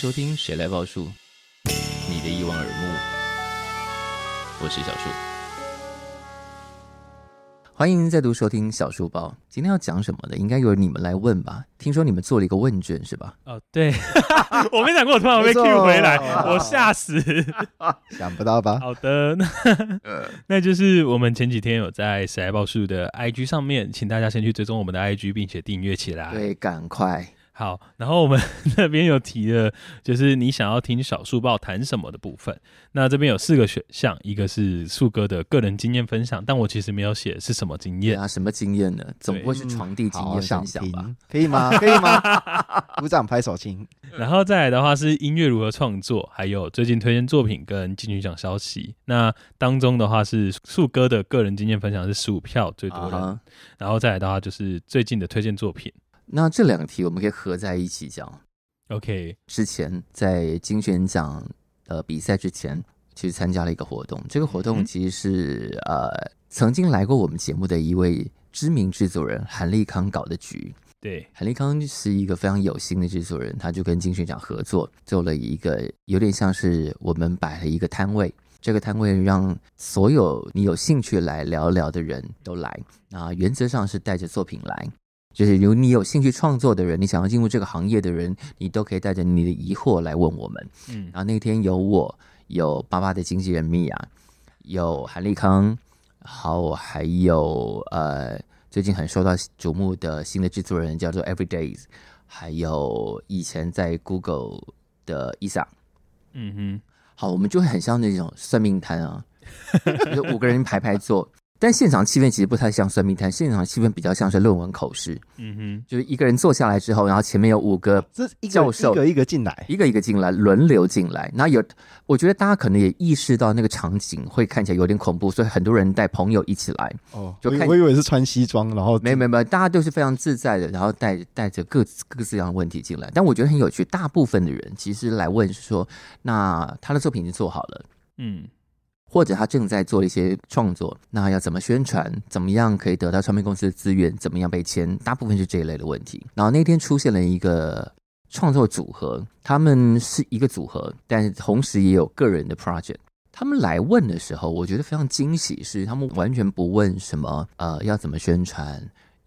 迎收听《谁来报数》，你的一望而目，我是小树。欢迎再度收听小树报。今天要讲什么的，应该由你们来问吧？听说你们做了一个问卷，是吧？哦，对，我没想过我突然被 Q 回来，我吓死，想不到吧？好的，那 那就是我们前几天有在《谁来报数》的 IG 上面，请大家先去追踪我们的 IG，并且订阅起来。对，赶快。好，然后我们 那边有提了，就是你想要听小树报谈什么的部分。那这边有四个选项，一个是树哥的个人经验分享，但我其实没有写是什么经验啊，什么经验呢？总不会是床笫经验分享吧？可以吗？可以吗？鼓掌拍手亲。然后再来的话是音乐如何创作，还有最近推荐作品跟金曲奖消息。那当中的话是树哥的个人经验分享是十五票最多的，uh huh. 然后再来的话就是最近的推荐作品。那这两题我们可以合在一起讲。OK，之前在金选奖呃比赛之前，去参加了一个活动。这个活动其实是、嗯、呃曾经来过我们节目的一位知名制作人韩立康搞的局。对，韩立康是一个非常有心的制作人，他就跟金旋奖合作，做了一个有点像是我们摆了一个摊位。这个摊位让所有你有兴趣来聊聊的人都来。啊原则上是带着作品来。就是有你有兴趣创作的人，你想要进入这个行业的人，你都可以带着你的疑惑来问我们。嗯，然后那天有我，有爸爸的经纪人米娅，有韩立康，好，还有呃最近很受到瞩目的新的制作人叫做 Everydays，还有以前在 Google 的伊莎。嗯哼，好，我们就会很像那种算命摊啊，就五个人排排坐。但现场气氛其实不太像算命摊，现场气氛比较像是论文口试。嗯哼，就是一个人坐下来之后，然后前面有五个教授，一个一个进来，一个一个进来，轮流进来。那有，我觉得大家可能也意识到那个场景会看起来有点恐怖，所以很多人带朋友一起来。哦，就看，我以为是穿西装，然后没没没，大家都是非常自在的，然后带带着各各式各样的问题进来。但我觉得很有趣，大部分的人其实来问是说，那他的作品已经做好了，嗯。或者他正在做一些创作，那要怎么宣传？怎么样可以得到唱片公司的资源？怎么样被签？大部分是这一类的问题。然后那天出现了一个创作组合，他们是一个组合，但同时也有个人的 project。他们来问的时候，我觉得非常惊喜，是他们完全不问什么呃要怎么宣传，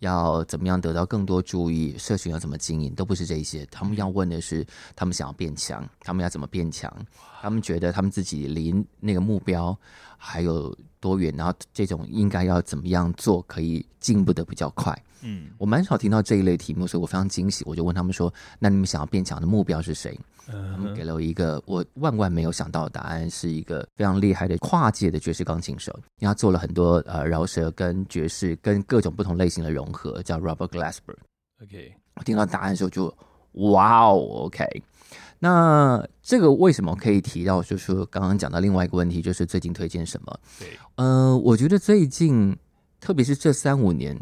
要怎么样得到更多注意，社群要怎么经营，都不是这些。他们要问的是，他们想要变强，他们要怎么变强？他们觉得他们自己离那个目标还有多远，然后这种应该要怎么样做可以进步的比较快。嗯，我蛮少听到这一类题目，所以我非常惊喜。我就问他们说：“那你们想要变强的目标是谁？”他们给了我一个我万万没有想到的答案，是一个非常厉害的跨界的爵士钢琴手，因为他做了很多呃饶舌跟爵士跟各种不同类型的融合，叫 Robert Glasper。OK，我听到答案的时候就哇哦，OK。那这个为什么可以提到？就是说刚刚讲到另外一个问题，就是最近推荐什么？对，呃，我觉得最近，特别是这三五年，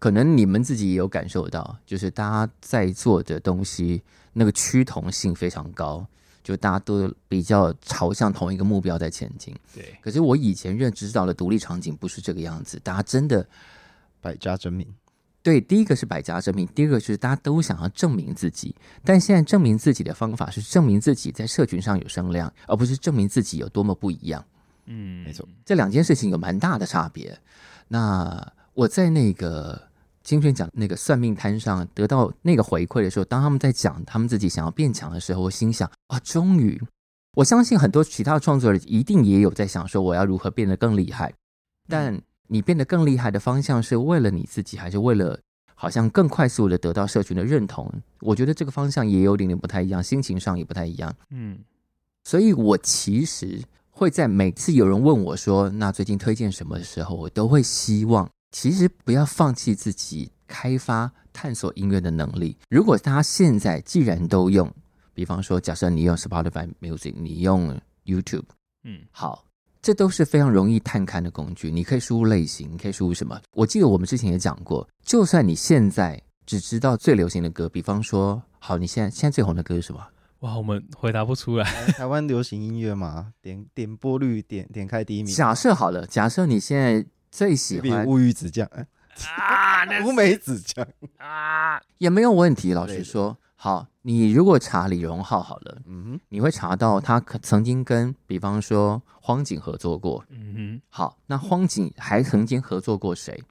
可能你们自己也有感受到，就是大家在做的东西，那个趋同性非常高，就大家都比较朝向同一个目标在前进。对，可是我以前认知到的独立场景不是这个样子，大家真的百家争鸣。对，第一个是百家争鸣，第二个就是大家都想要证明自己，但现在证明自己的方法是证明自己在社群上有声量，而不是证明自己有多么不一样。嗯，没错，这两件事情有蛮大的差别。那我在那个金选奖那个算命摊上得到那个回馈的时候，当他们在讲他们自己想要变强的时候，我心想啊，终于，我相信很多其他的创作者一定也有在想说我要如何变得更厉害，但。你变得更厉害的方向是为了你自己，还是为了好像更快速的得到社群的认同？我觉得这个方向也有点点不太一样，心情上也不太一样。嗯，所以我其实会在每次有人问我说“那最近推荐什么”的时候，我都会希望，其实不要放弃自己开发、探索音乐的能力。如果大家现在既然都用，比方说，假设你用 Spotify Music，你用 YouTube，嗯，好。这都是非常容易探勘的工具。你可以输入类型，你可以输入什么？我记得我们之前也讲过，就算你现在只知道最流行的歌，比方说，好，你现在现在最红的歌是什么？哇，我们回答不出来。台湾流行音乐嘛，点点播率点点开第一名。假设好了，假设你现在最喜欢乌鱼子酱啊，乌梅子酱啊，也没有问题。老实说，好，你如果查李荣浩好了，嗯哼，你会查到他可曾经跟，比方说荒井合作过，嗯哼，好，那荒井还曾经合作过谁？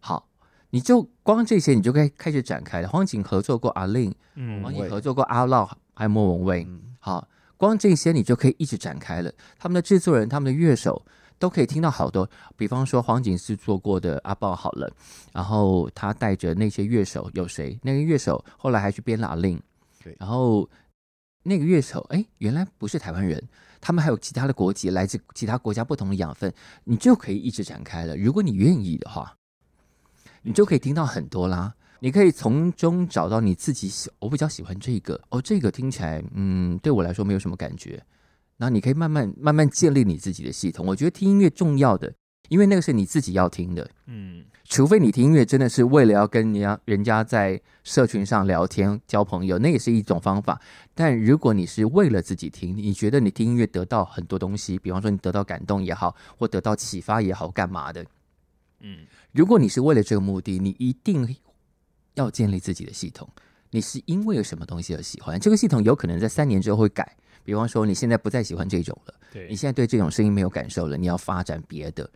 好，你就光这些，你就可以开始展开了。荒井合作过阿令，嗯，荒井合作过阿浪，还有莫文蔚，嗯，好，光这些你就可以一直展开了。他们的制作人，他们的乐手。都可以听到好多，比方说黄景是做过的阿豹好了，然后他带着那些乐手有谁？那个乐手后来还去编拉令，对，然后那个乐手哎，原来不是台湾人，他们还有其他的国籍，来自其他国家不同的养分，你就可以一直展开了。如果你愿意的话，你就可以听到很多啦。你可以从中找到你自己喜，我比较喜欢这个哦，这个听起来嗯，对我来说没有什么感觉。然后你可以慢慢慢慢建立你自己的系统。我觉得听音乐重要的，因为那个是你自己要听的。嗯，除非你听音乐真的是为了要跟人家人家在社群上聊天交朋友，那也是一种方法。但如果你是为了自己听，你觉得你听音乐得到很多东西，比方说你得到感动也好，或得到启发也好，干嘛的？嗯，如果你是为了这个目的，你一定要建立自己的系统。你是因为有什么东西而喜欢这个系统？有可能在三年之后会改。比方说，你现在不再喜欢这种了，对，你现在对这种声音没有感受了，你要发展别的，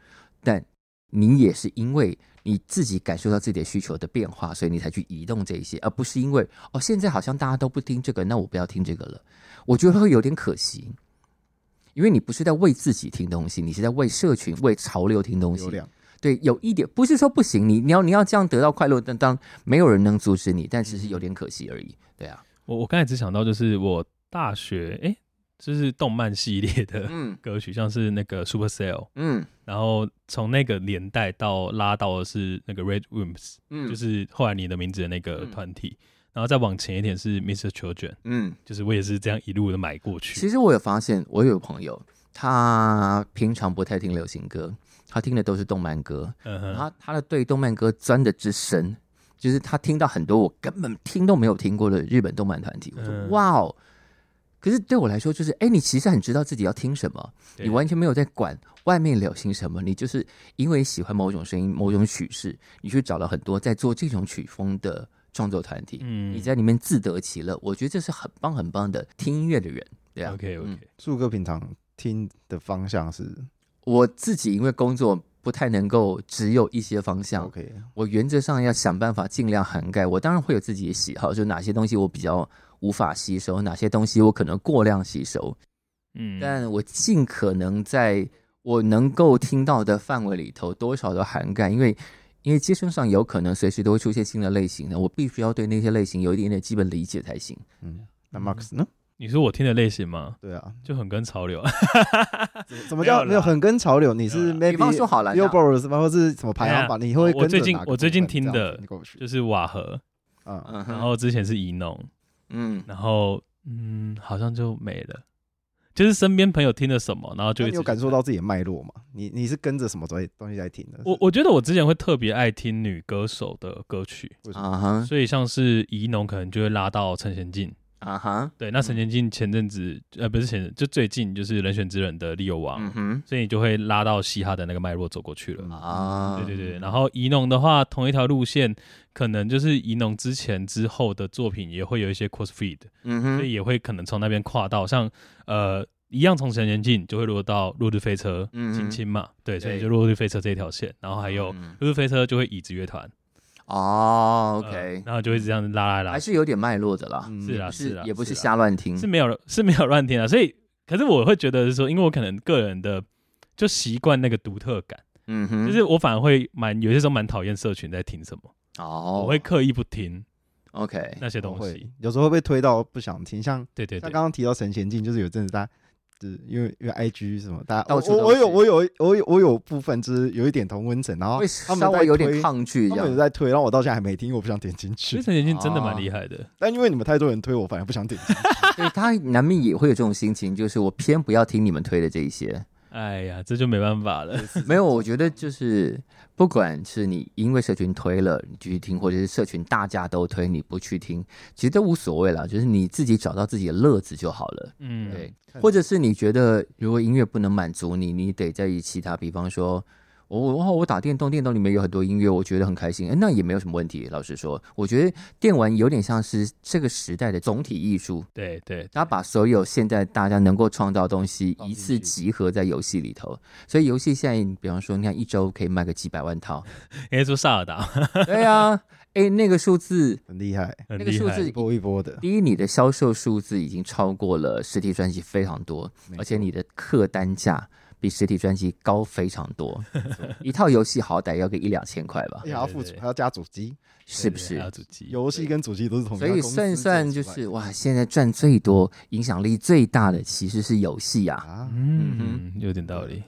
但你也是因为你自己感受到自己的需求的变化，所以你才去移动这些，而不是因为哦，现在好像大家都不听这个，那我不要听这个了。我觉得会有点可惜，因为你不是在为自己听东西，你是在为社群、为潮流听东西。对，有一点不是说不行，你你要你要这样得到快乐，但当没有人能阻止你，但只是有点可惜而已。对啊，我我刚才只想到就是我。大学哎，就是动漫系列的 歌曲，嗯、像是那个 Supercell，嗯，然后从那个年代到拉到的是那个 Red Wimps，嗯，就是后来你的名字的那个团体，嗯、然后再往前一点是 Mr. Children，嗯，就是我也是这样一路的买过去。其实我有发现，我有朋友，他平常不太听流行歌，他听的都是动漫歌，嗯哼，他他的对动漫歌钻的之深，就是他听到很多我根本听都没有听过的日本动漫团体，我说、嗯、哇哦。可是对我来说，就是哎，你其实很知道自己要听什么，你完全没有在管外面流行什么，你就是因为喜欢某种声音、某种曲式，你去找了很多在做这种曲风的创作团体，嗯，你在里面自得其乐。我觉得这是很棒很棒的听音乐的人，对啊。OK OK，树哥平常听的方向是，我自己因为工作不太能够只有一些方向，OK，我原则上要想办法尽量涵盖。我当然会有自己的喜好，就哪些东西我比较。无法吸收哪些东西，我可能过量吸收，嗯，但我尽可能在我能够听到的范围里头，多少都涵盖，因为因为街声上有可能随时都会出现新的类型的，我必须要对那些类型有一点点基本理解才行。嗯，那 Marks 呢？你说我听的类型吗？对啊，就很跟潮流。怎么叫没有很跟潮流？你是 maybe 比方说好了，Billboard 或是什么排行榜？你会跟我最近我最近听的就是瓦合，嗯，然后之前是怡农。嗯，然后嗯，好像就没了。就是身边朋友听了什么，然后就会有感受到自己的脉络嘛。你你是跟着什么东西东西在听的？我我觉得我之前会特别爱听女歌手的歌曲，啊哈。所以像是怡农，可能就会拉到陈娴静。啊哈，uh. 对，那陈娴静前阵子，嗯、呃，不是前阵，就最近就是人选之人的利友王，嗯、哼所以你就会拉到嘻哈的那个脉络走过去了啊。Uh. 对对对，然后怡农的话，同一条路线，可能就是怡农之前之后的作品也会有一些 cross feed，嗯哼，所以也会可能从那边跨到，像呃一样从陈娴静就会落到落日飞车，嗯哼，青青嘛，对，所以就落日飞车这条线，然后还有落日飞车就会椅子乐团。哦、呃、然后就会这样子拉来拉，还是有点脉络的啦。是啊，是啊，也不是瞎乱听，是没有是没有乱听啊。所以，可是我会觉得是说，因为我可能个人的就习惯那个独特感，嗯哼，就是我反而会蛮有些时候蛮讨厌社群在听什么。哦，oh, 我会刻意不听，OK，那些东西，有时候会被推到不想听，像对对，对，像刚刚提到神前进，就是有阵子大家。是因为因为 I G 什么，大家我我有我有我有我有部分就是有一点同温层，然后他们稍微有点抗拒，他们有在推，然后我到现在还没听，因为我不想点进去。陈年君真的蛮厉害的，但因为你们太多人推，我反而不想点进去。所以他难免也会有这种心情，就是我偏不要听你们推的这一些。哎呀，这就没办法了。没有，我觉得就是不管是你因为社群推了你继续听，或者是社群大家都推你不去听，其实都无所谓了。就是你自己找到自己的乐子就好了。嗯，对。或者是你觉得如果音乐不能满足你，你得在意其他，比方说，我我我打电动，电动里面有很多音乐，我觉得很开心，那也没有什么问题。老实说，我觉得电玩有点像是这个时代的总体艺术。对对，他把所有现在大家能够创造的东西一次集合在游戏里头，所以游戏现在，比方说，你看一周可以卖个几百万套。应该说萨尔达。对啊，哎、欸，那个数字很厉害，那个数字一波一波的。第一，你的销售数字已经超过了实体专辑非常多，而且你的客单价。比实体专辑高非常多，一套游戏好歹要个一两千块吧，还要付还要加主机，是不是？主机游戏跟主机都是同，所以算算就是哇，现在赚最多、影响力最大的其实是游戏啊。嗯嗯，有点道理。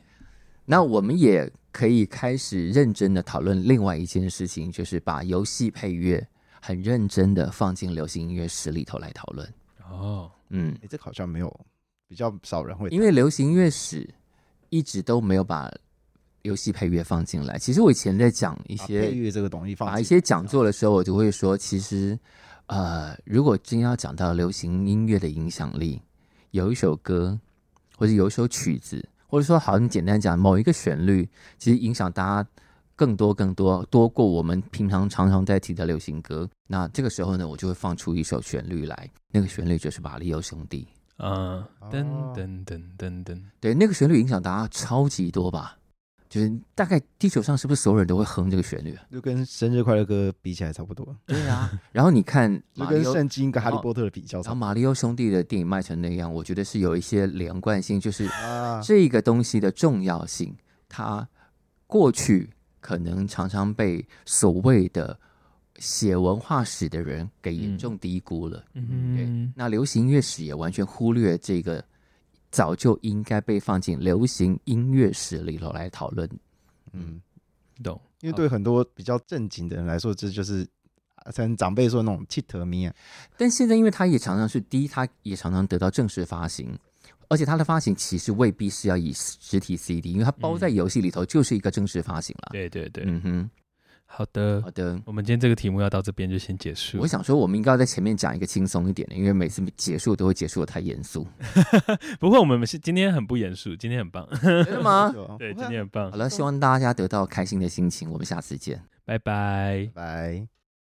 那我们也可以开始认真的讨论另外一件事情，就是把游戏配乐很认真的放进流行音乐史里头来讨论。哦，嗯，哎，这个好像没有比较少人会，因为流行音乐史。一直都没有把游戏配乐放进来。其实我以前在讲一些配乐这个东西，把一些讲座的时候，我就会说，其实，呃，如果真要讲到流行音乐的影响力，有一首歌，或者有一首曲子，或者说，好，你简单讲某一个旋律，其实影响大家更多更多，多过我们平常常常在提的流行歌。那这个时候呢，我就会放出一首旋律来，那个旋律就是《马里奥兄弟》。嗯，噔噔噔噔噔，对，那个旋律影响大家超级多吧？就是大概地球上是不是所有人都会哼这个旋律？就跟生日快乐歌比起来差不多。对啊，然后你看，就跟圣经跟哈利波特的比较，然后马里奥兄弟的电影卖成那样，我觉得是有一些连贯性，就是这个东西的重要性，它过去可能常常被所谓的。写文化史的人给严重低估了，嗯那流行音乐史也完全忽略这个，早就应该被放进流行音乐史里头来讨论，嗯，懂？因为对很多比较正经的人来说，这就是像长辈说的那种气头迷啊。但现在，因为他也常常是第一，他也常常得到正式发行，而且他的发行其实未必是要以实体 CD，因为它包在游戏里头就是一个正式发行了。对对对，嗯哼。好的，好的，我们今天这个题目要到这边就先结束。我想说，我们应该要在前面讲一个轻松一点的，因为每次结束都会结束的太严肃。不过我们是今天很不严肃，今天很棒，真的吗？对，今天很棒。好了，希望大家得到开心的心情。我们下次见，拜拜，拜。